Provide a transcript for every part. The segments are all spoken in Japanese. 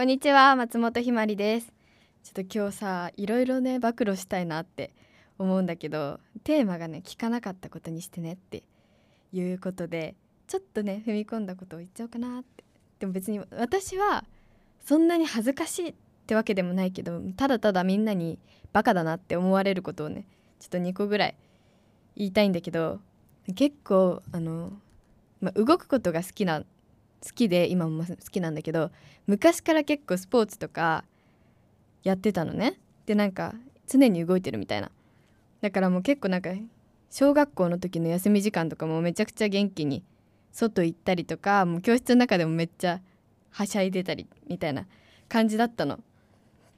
こんにちは松本ひまりです。ちょっと今日さいろいろね暴露したいなって思うんだけどテーマがね聞かなかったことにしてねっていうことでちょっとね踏み込んだことを言っちゃおうかなって。でも別に私はそんなに恥ずかしいってわけでもないけどただただみんなにバカだなって思われることをねちょっと2個ぐらい言いたいんだけど結構あの、ま、動くことが好きな好きで今も好きなんだけど昔から結構スポーツとかやってたのねでなんか常に動いてるみたいなだからもう結構なんか小学校の時の休み時間とかもめちゃくちゃ元気に外行ったりとかもう教室の中でもめっちゃはしゃいでたりみたいな感じだったの。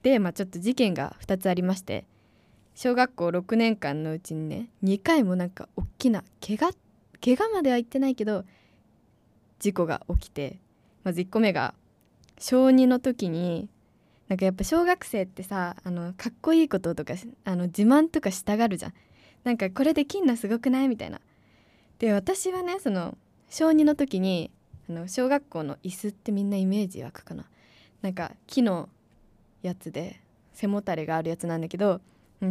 でまあちょっと事件が2つありまして小学校6年間のうちにね2回もなんか大きな怪我怪我までは言ってないけど事故が起きてまず1個目が小2の時になんかやっぱ小学生ってさあのかっこいいこととかあの自慢とかしたがるじゃん。なんかこれできんのすごくないみたいな。で私はねその小2の時にあの小学校の椅子ってみんなイメージ湧くかな。なんか木のやつで背もたれがあるやつなんだけど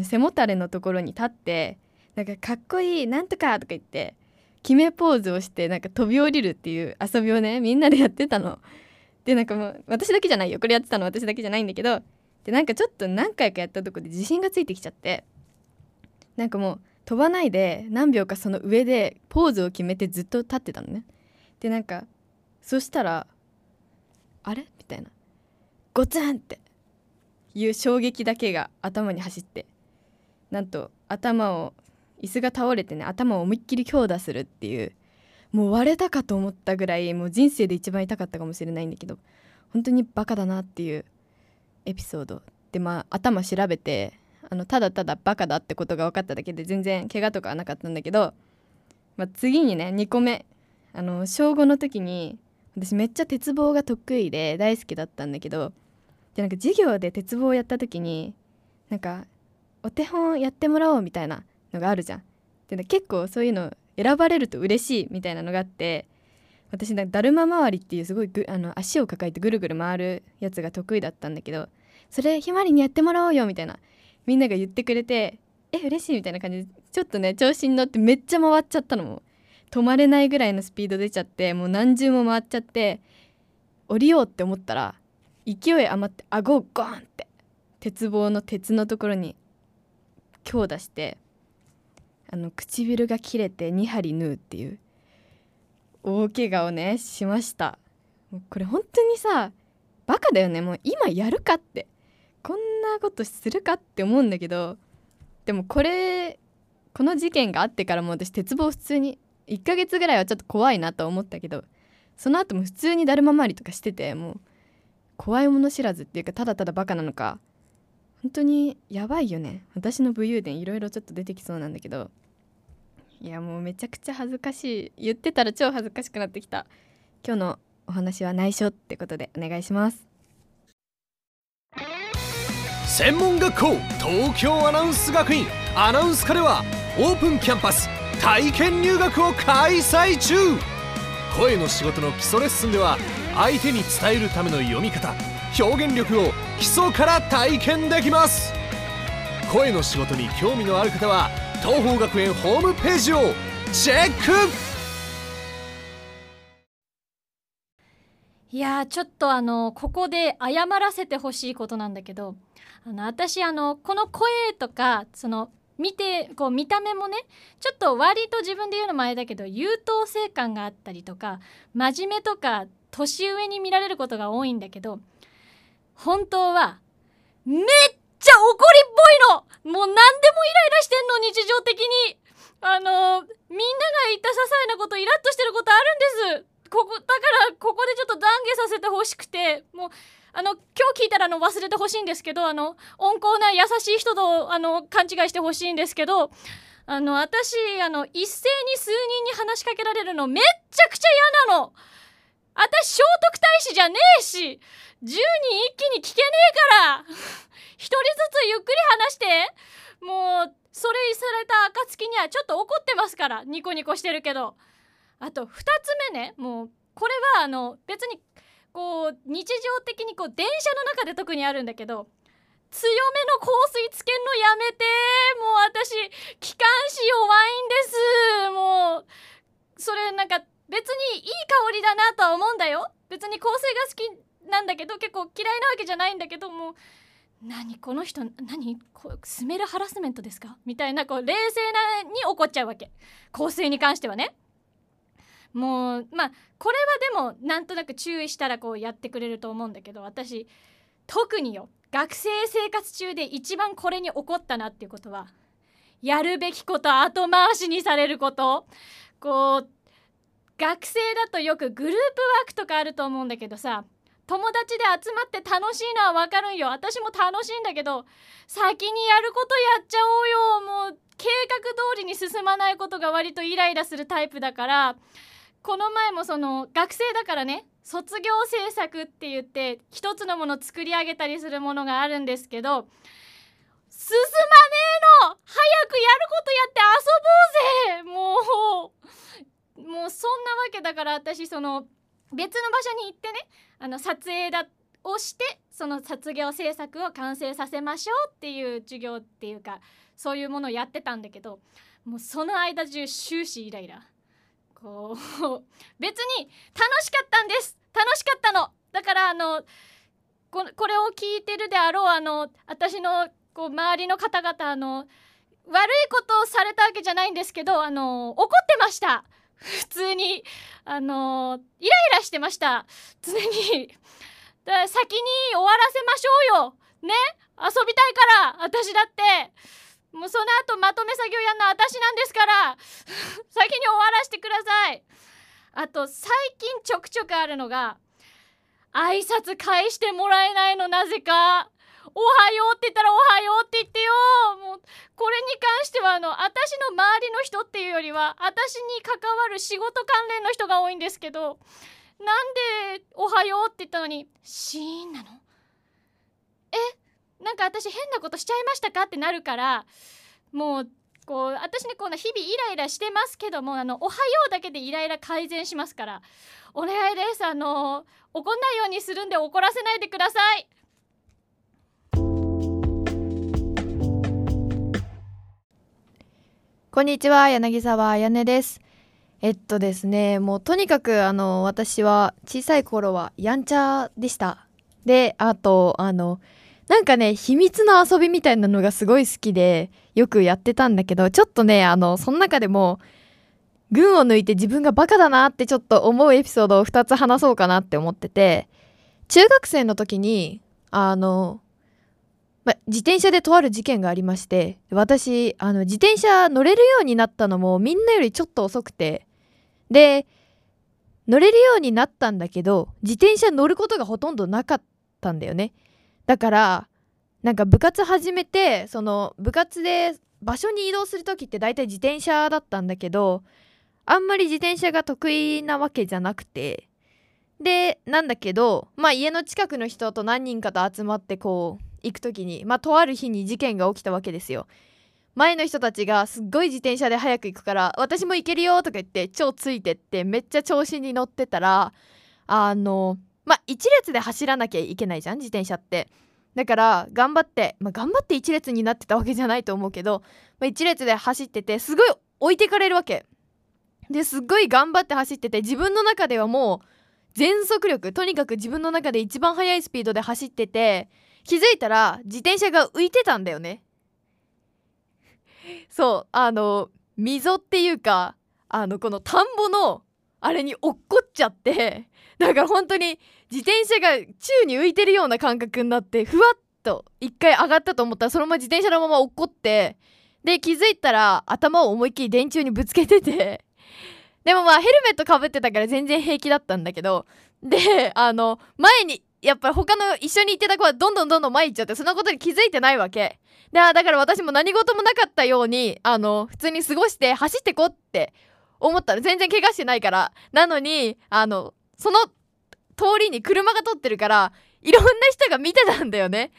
背もたれのところに立ってなんかかっこいいなんとかとか言って決めポーズをしてなんか飛び降りるっていう遊びをねみんなでやってたの。でなんかもう私だけじゃないよ。これやってたの私だけじゃないんだけど。でなんかちょっと何回かやったとこで自信がついてきちゃって。なんかもう飛ばないで何秒かその上でポーズを決めてずっと立ってたのね。でなんかそしたらあれ？みたいな。ゴツンっていう衝撃だけが頭に走って。なんと頭を椅子が倒れてね頭を思いっきり強打するっていうもう割れたかと思ったぐらいもう人生で一番痛かったかもしれないんだけど本当にバカだなっていうエピソード。でまあ頭調べてあのただただバカだってことが分かっただけで全然怪我とかはなかったんだけど、まあ、次にね2個目。あの小5の時に私めっちゃ鉄棒が得意で大好きだったんだけどでなんか授業で鉄棒をやった時になんかお手本やってもらおうみたいなのがあるじゃん。で結構そういうの選ばれると嬉しいみたいなのがあって私だだるま回りっていうすごいあの足を抱えてぐるぐる回るやつが得意だったんだけどそれひまりにやってもらおうよみたいなみんなが言ってくれてえ嬉しいみたいな感じでちょっとね調子に乗ってめっちゃ回っちゃったのも止まれないぐらいのスピード出ちゃってもう何重も回っちゃって降りようって思ったら勢い余って顎をゴーンって鉄棒の鉄のところに強打してあの唇が切れて2針縫うっていう大怪我をねしました。これ本当にさバカだよね。もう今やるかって。こんなことするかって思うんだけど。でもこれこの事件があってからも私鉄棒普通に1ヶ月ぐらいはちょっと怖いなと思ったけどその後も普通にだるま回りとかしててもう怖いもの知らずっていうかただただバカなのか本当にやばいよね。私の武勇伝いろいろちょっと出てきそうなんだけど。いやもうめちゃくちゃ恥ずかしい。言ってたら超恥ずかしくなってきた。今日のお話は内緒ってことでお願いします。専門学校東京アナウンス学院。アナウンス科ではオープンキャンパス。体験入学を開催中。声の仕事の基礎レッスンでは相手に伝えるための読み方。表現力を基礎から体験できます。声の仕事に興味のある方は東邦学園ホームページをチェック。いやちょっとあのここで謝らせてほしいことなんだけどあの私あのこの声とかその見てこう見た目もねちょっと割と自分で言うのもあれだけど優等生感があったりとか真面目とか年上に見られることが多いんだけど本当はめっちゃ怒りっぽいの。もう何でもイライラしてんの日常的に。あのみんなが言った些細なことイラッとしてることあるんです。ここだからここでちょっと懺悔させてほしくて。もうあの今日聞いたらあの忘れてほしいんですけどあの温厚な優しい人とあの勘違いしてほしいんですけどあの私あの一斉に数人に話しかけられるのめっちゃくちゃ嫌なの。私聖徳太子じゃねえし10人一気に聞けねえから一人ずつゆっくり話して。もうそれされた暁にはちょっと怒ってますからニコニコしてるけど。あと2つ目ねもうこれはあの別にこう日常的にこう電車の中で特にあるんだけど強めの香水つけんのやめてもう私気管支弱いんですもうそれなんか別にいい香りだなとは思うんだよ別に香水が好きなんだけど結構嫌いなわけじゃないんだけども何この人何？こうスメルハラスメントですか？みたいなこう冷静なに怒っちゃうわけ。香水に関してはね。もうまあこれはでもなんとなく注意したらこうやってくれると思うんだけど私特によ学生生活中で一番これに怒ったなっていうことはやるべきこと後回しにされること。こう学生だとよくグループワークとかあると思うんだけどさ友達で集まって楽しいのはわかるんよ。私も楽しいんだけど先にやることやっちゃおうよ。もう計画通りに進まないことが割とイライラするタイプだからこの前もその学生だからね卒業制作って言って一つのものを作り上げたりするものがあるんですけど進まねえの。早くやることやって遊ぼうぜ。もうもうそんなわけだから私その別の場所に行ってねあの撮影だをしてその卒業制作を完成させましょうっていう授業っていうかそういうものをやってたんだけどもうその間中終始イライラ。こう別に楽しかったんです。楽しかったの。だからあのここれを聞いてるであろうあの私のこう周りの方々の悪いことをされたわけじゃないんですけどあの怒ってました。普通にあのイライラしてました。常に。だ先に終わらせましょうよ。ね？遊びたいから私だって。もうその後まとめ作業やんの私なんですから。先に終わらせてください。あと最近ちょくちょくあるのが挨拶返してもらえないのなぜか。おはようって言ったらおはようって言ってよ。もうこれに関してはあの私の周りの人っていうよりは私に関わる仕事関連の人が多いんですけどなんでおはようって言ったのにシーンなの？えなんか私変なことしちゃいましたか？ってなるからもうこう私ねこんな日々イライラしてますけどもあのおはようだけでイライラ改善しますからお願いです。あの怒んないようにするんで怒らせないでください。こんにちは柳沢彩音です。えっとですねもうとにかくあの私は小さい頃はやんちゃでした。であとあのなんかね秘密の遊びみたいなのがすごい好きでよくやってたんだけどちょっとねあのその中でも群を抜いて自分がバカだなってちょっと思うエピソードを2つ話そうかなって思ってて中学生の時にあのま、自転車でとある事件がありまして私あの自転車乗れるようになったのもみんなよりちょっと遅くて。で乗れるようになったんだけど自転車乗ることがほとんどなかったんだよね。だからなんか部活始めてその部活で場所に移動する時って大体自転車だったんだけどあんまり自転車が得意なわけじゃなくて。でなんだけどまあ家の近くの人と何人かと集まってこう行く時にまあとある日に事件が起きたわけですよ。前の人たちがすっごい自転車で早く行くから私も行けるよとか言って超ついてってめっちゃ調子に乗ってたらあのまあ一列で走らなきゃいけないじゃん自転車って。だから頑張ってまあ頑張って一列になってたわけじゃないと思うけど、まあ、一列で走っててすごい置いてかれるわけ。ですっごい頑張って走ってて自分の中ではもう全速力とにかく自分の中で一番速いスピードで走ってて気づいたら自転車が浮いてたんだよね。そうあの溝っていうかあのこの田んぼのあれに落っこっちゃってだから本当に自転車が宙に浮いてるような感覚になってふわっと一回上がったと思ったらそのまま自転車のまま落っこってで気づいたら頭を思いっきり電柱にぶつけててでもまあヘルメットかぶってたから全然平気だったんだけどであの前にやっぱり他の一緒に行ってた子はどんどんどんどん前行っちゃってそんなことに気づいてないわけ。でだから私も何事もなかったようにあの普通に過ごして走ってこって思ったら全然怪我してないから。なのにあのその通りに車が通ってるからいろんな人が見てたんだよね。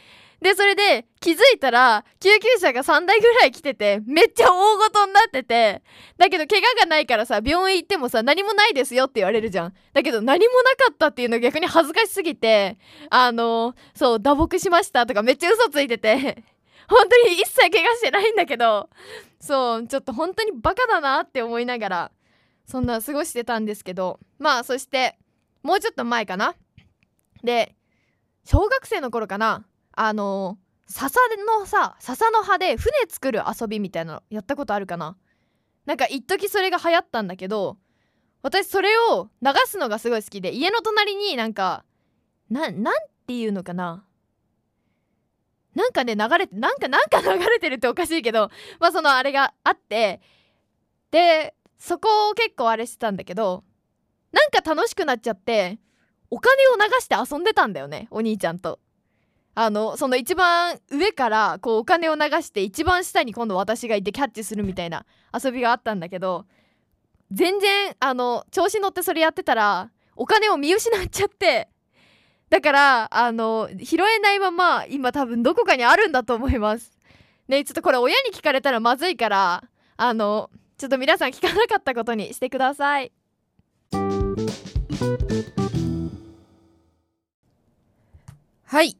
でそれで気づいたら救急車が3台ぐらい来ててめっちゃ大ごとになっててだけど怪我がないからさ病院行ってもさ何もないですよって言われるじゃん。だけど何もなかったっていうの逆に恥ずかしすぎてあのそう打撲しましたとかめっちゃ嘘ついてて 本当に一切怪我してないんだけどそうちょっと本当にバカだなって思いながらそんな過ごしてたんですけど。まあそしてもうちょっと前かな。で小学生の頃かな。あの笹のさ笹の葉で船作る遊びみたいなのやったことあるかな？なんか一時それが流行ったんだけど私それを流すのがすごい好きで家の隣になんかななんていうのかな？なんかね流れてなんかなんか流れてるっておかしいけどまあそのあれがあってでそこを結構あれしてたんだけどなんか楽しくなっちゃってお金を流して遊んでたんだよねお兄ちゃんと。あのその一番上からこうお金を流して一番下に今度私がいてキャッチするみたいな遊びがあったんだけど全然あの調子乗ってそれやってたらお金を見失っちゃってだからあの拾えないまま今多分どこかにあるんだと思います。ねちょっとこれ親に聞かれたらまずいからあのちょっと皆さん聞かなかったことにしてください。はい。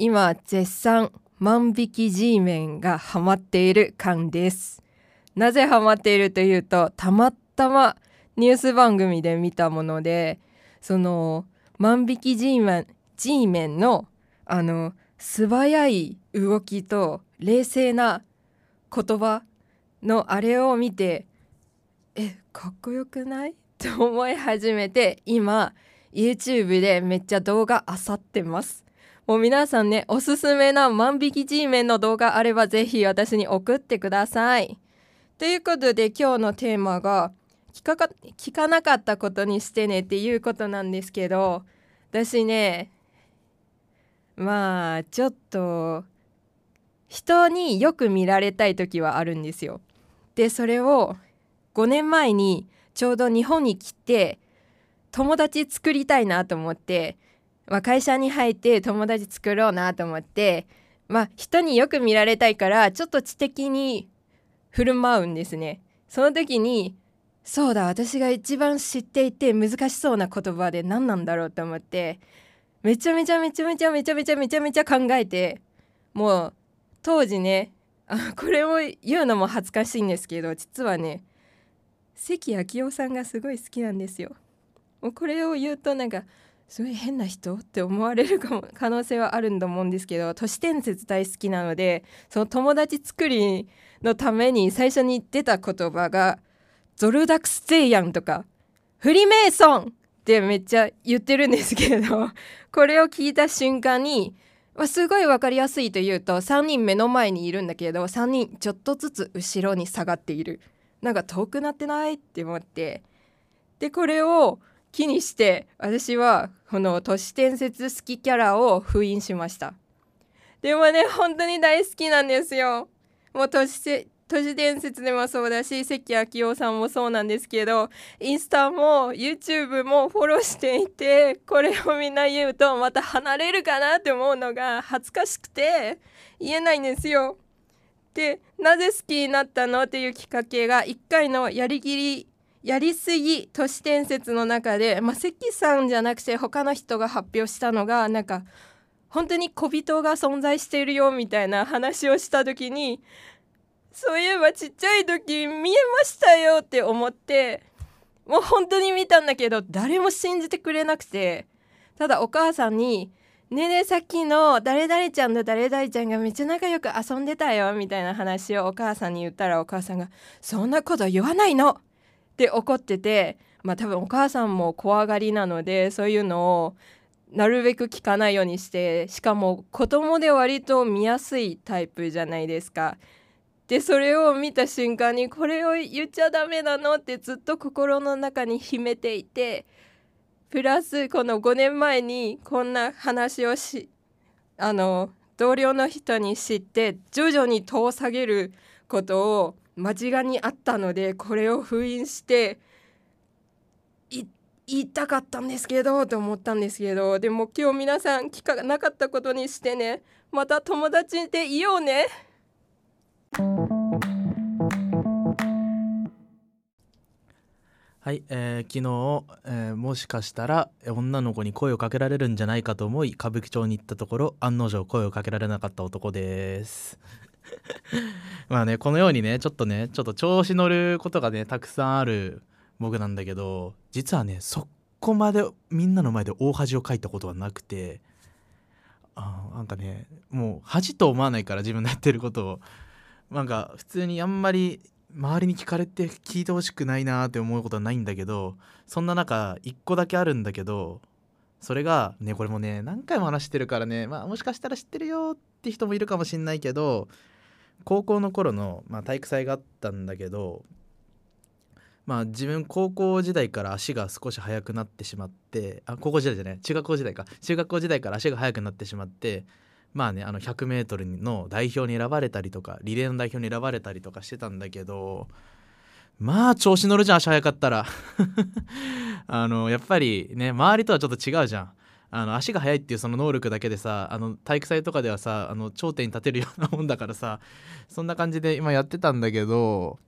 今絶賛万引き G メンがハマっている感です。なぜハマっているというとたまたまニュース番組で見たものでその万引き G メン G メンのあの素早い動きと冷静な言葉のあれを見てえかっこよくない？と思い始めて今 YouTube でめっちゃ動画あさってます。もう皆さんねおすすめな万引き G メンの動画あればぜひ私に送ってください。ということで今日のテーマが聞かか聞かなかったことにしてねっていうことなんですけど私ねまあちょっと人によく見られたい時はあるんですよ。でそれを5年前にちょうど日本に来て友達作りたいなと思って、まあ、会社に入って友達作ろうなと思ってまあ人によく見られたいからちょっと知的に振る舞うんですねその時にそうだ私が一番知っていて難しそうな言葉で何なんだろうと思ってめちゃめちゃめちゃめちゃめちゃめちゃめちゃめちゃ考えてもう当時ねあこれを言うのも恥ずかしいんですけど実はね関明夫さんがすごい好きなんですよ。もうこれを言うとなんかすごい変な人って思われるかも可能性はあると思うんですけど都市伝説大好きなのでその友達作りのために最初に出た言葉が「ゾルダクスゼイヤン」とか「フリメイソン」ってめっちゃ言ってるんですけどこれを聞いた瞬間に、すごい分かりやすいというと3人目の前にいるんだけど3人ちょっとずつ後ろに下がっている。なんか遠くなってない？って思って。でこれを気にして私はこの都市伝説好きキャラを封印しました。でもね本当に大好きなんですよ。もう都市都市伝説でもそうだし関明夫さんもそうなんですけどインスタも YouTube もフォローしていてこれをみんな言うとまた離れるかなって思うのが恥ずかしくて言えないんですよ。でなぜ好きになったの？っていうきっかけが1回のやりきりやりすぎ都市伝説の中で、まあ、関さんじゃなくて他の人が発表したのがなんか本当に小人が存在しているよみたいな話をした時にそういえばちっちゃい時見えましたよって思ってもう本当に見たんだけど誰も信じてくれなくてただお母さんに「ねえねえさっきの誰々ちゃんと誰々ちゃんがめっちゃ仲良く遊んでたよ」みたいな話をお母さんに言ったらお母さんが「そんなこと言わないの!」って怒っててまあ多分お母さんも怖がりなのでそういうのをなるべく聞かないようにしてしかも子供で割と見やすいタイプじゃないですか。でそれを見た瞬間にこれを言っちゃダメなのってずっと心の中に秘めていてプラスこの5年前にこんな話をしあの同僚の人に知って徐々に戸を下げることを間違いにあったのでこれを封印して言いたかったんですけどと思ったんですけどでも今日皆さん聞かなかったことにしてねまた友達でいようね。はい、えー昨日、えーもしかしたら女の子に声をかけられるんじゃないかと思い歌舞伎町に行ったところ案の定声をかけられなかった男です。まあねこのようにねちょっとねちょっと調子乗ることがねたくさんある僕なんだけど実はねそこまでみんなの前で大恥をかいたことはなくてあなんかねもう恥と思わないから自分のやってることを。なんか普通にあんまり周りに聞かれて聞いてほしくないなって思うことはないんだけどそんな中一個だけあるんだけどそれがねこれもね何回も話してるからねまあもしかしたら知ってるよって人もいるかもしんないけど高校の頃の、まあ、体育祭があったんだけどまあ自分高校時代から足が少し速くなってしまってあ高校時代じゃない中学校時代か。中学校時代から足が速くなってしまってまあねあの 100m の代表に選ばれたりとかリレーの代表に選ばれたりとかしてたんだけどまあ調子乗るじゃん足速かったら。あのやっぱりね周りとはちょっと違うじゃん。あの足が速いっていうその能力だけでさあの体育祭とかではさあの頂点に立てるようなもんだからさそんな感じで今やってたんだけど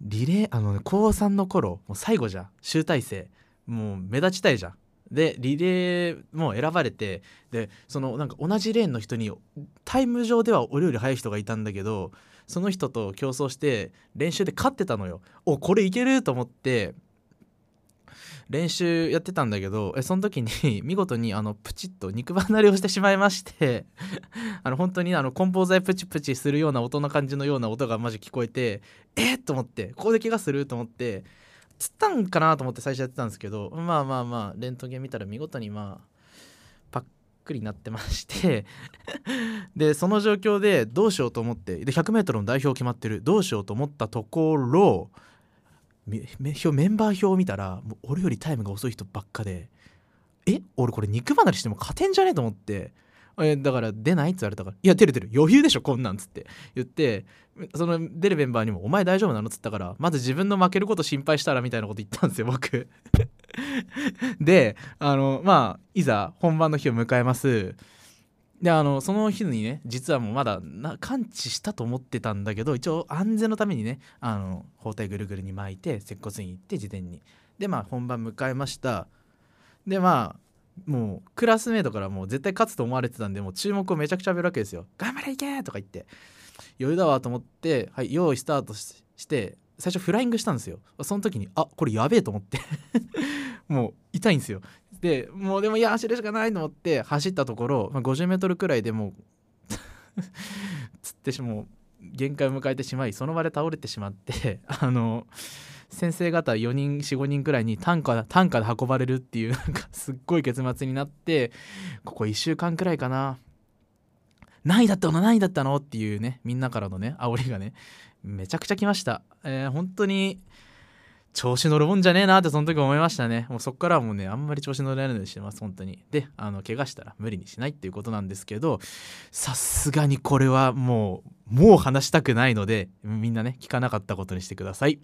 リレーあのね高3の頃もう最後じゃん。集大成。もう目立ちたいじゃん。でリレーも選ばれてでそのなんか同じレーンの人にタイム上では俺より速い人がいたんだけどその人と競争して練習で勝ってたのよ。おこれいけると思って練習やってたんだけどえその時に 見事にあのプチッと肉離れをしてしまいまして あの本当にあの梱包材プチプチするような音の感じのような音がマジ聞こえてえっと思ってここで怪我すると思ってつったんかなと思って最初やってたんですけどまあまあまあレントゲン見たら見事にまあパックリになってまして でその状況でどうしようと思ってで 100m の代表決まってるどうしようと思ったところメンバー表を見たらもう俺よりタイムが遅い人ばっかでえ俺これ肉離れしても勝てんじゃねえと思ってえだから出ないって言われたから「いや出る出る余裕でしょこんなん」つって言ってその出るメンバーにも「お前大丈夫なの?」っつったからまず自分の負けること心配したらみたいなこと言ったんですよ僕であのまあいざ本番の日を迎えますであのその日にね実はもうまだな完治したと思ってたんだけど一応安全のためにねあの包帯ぐるぐるに巻いて接骨院行って事前に。でまあ本番迎えました。でまあもうクラスメートからもう絶対勝つと思われてたんでもう注目をめちゃくちゃ浴びるわけですよ「頑張れいけ!」とか言って。余裕だわと思ってはい用意スタートしして最初フライングしたんですよ。その時にあこれやべえと思って。もう痛いんですよ。でもうでもいや走るしかないと思って走ったところ、まあ、50m くらいでもうつってしもう限界を迎えてしまいその場で倒れてしまってあの先生方4人45人くらいに担架担架で運ばれるっていうなんかすっごい結末になってここ1週間くらいかな。何位だったの？何位だったの？っていうねみんなからのね煽りがねめちゃくちゃ来ました、えー本当に調子乗るもんじゃねえなってその時思いましたね。もうそっからはもうねあんまり調子乗れないようにしてます本当に。であの怪我したら無理にしないっていうことなんですけどさすがにこれはもうもう話したくないのでみんなね聞かなかったことにしてください。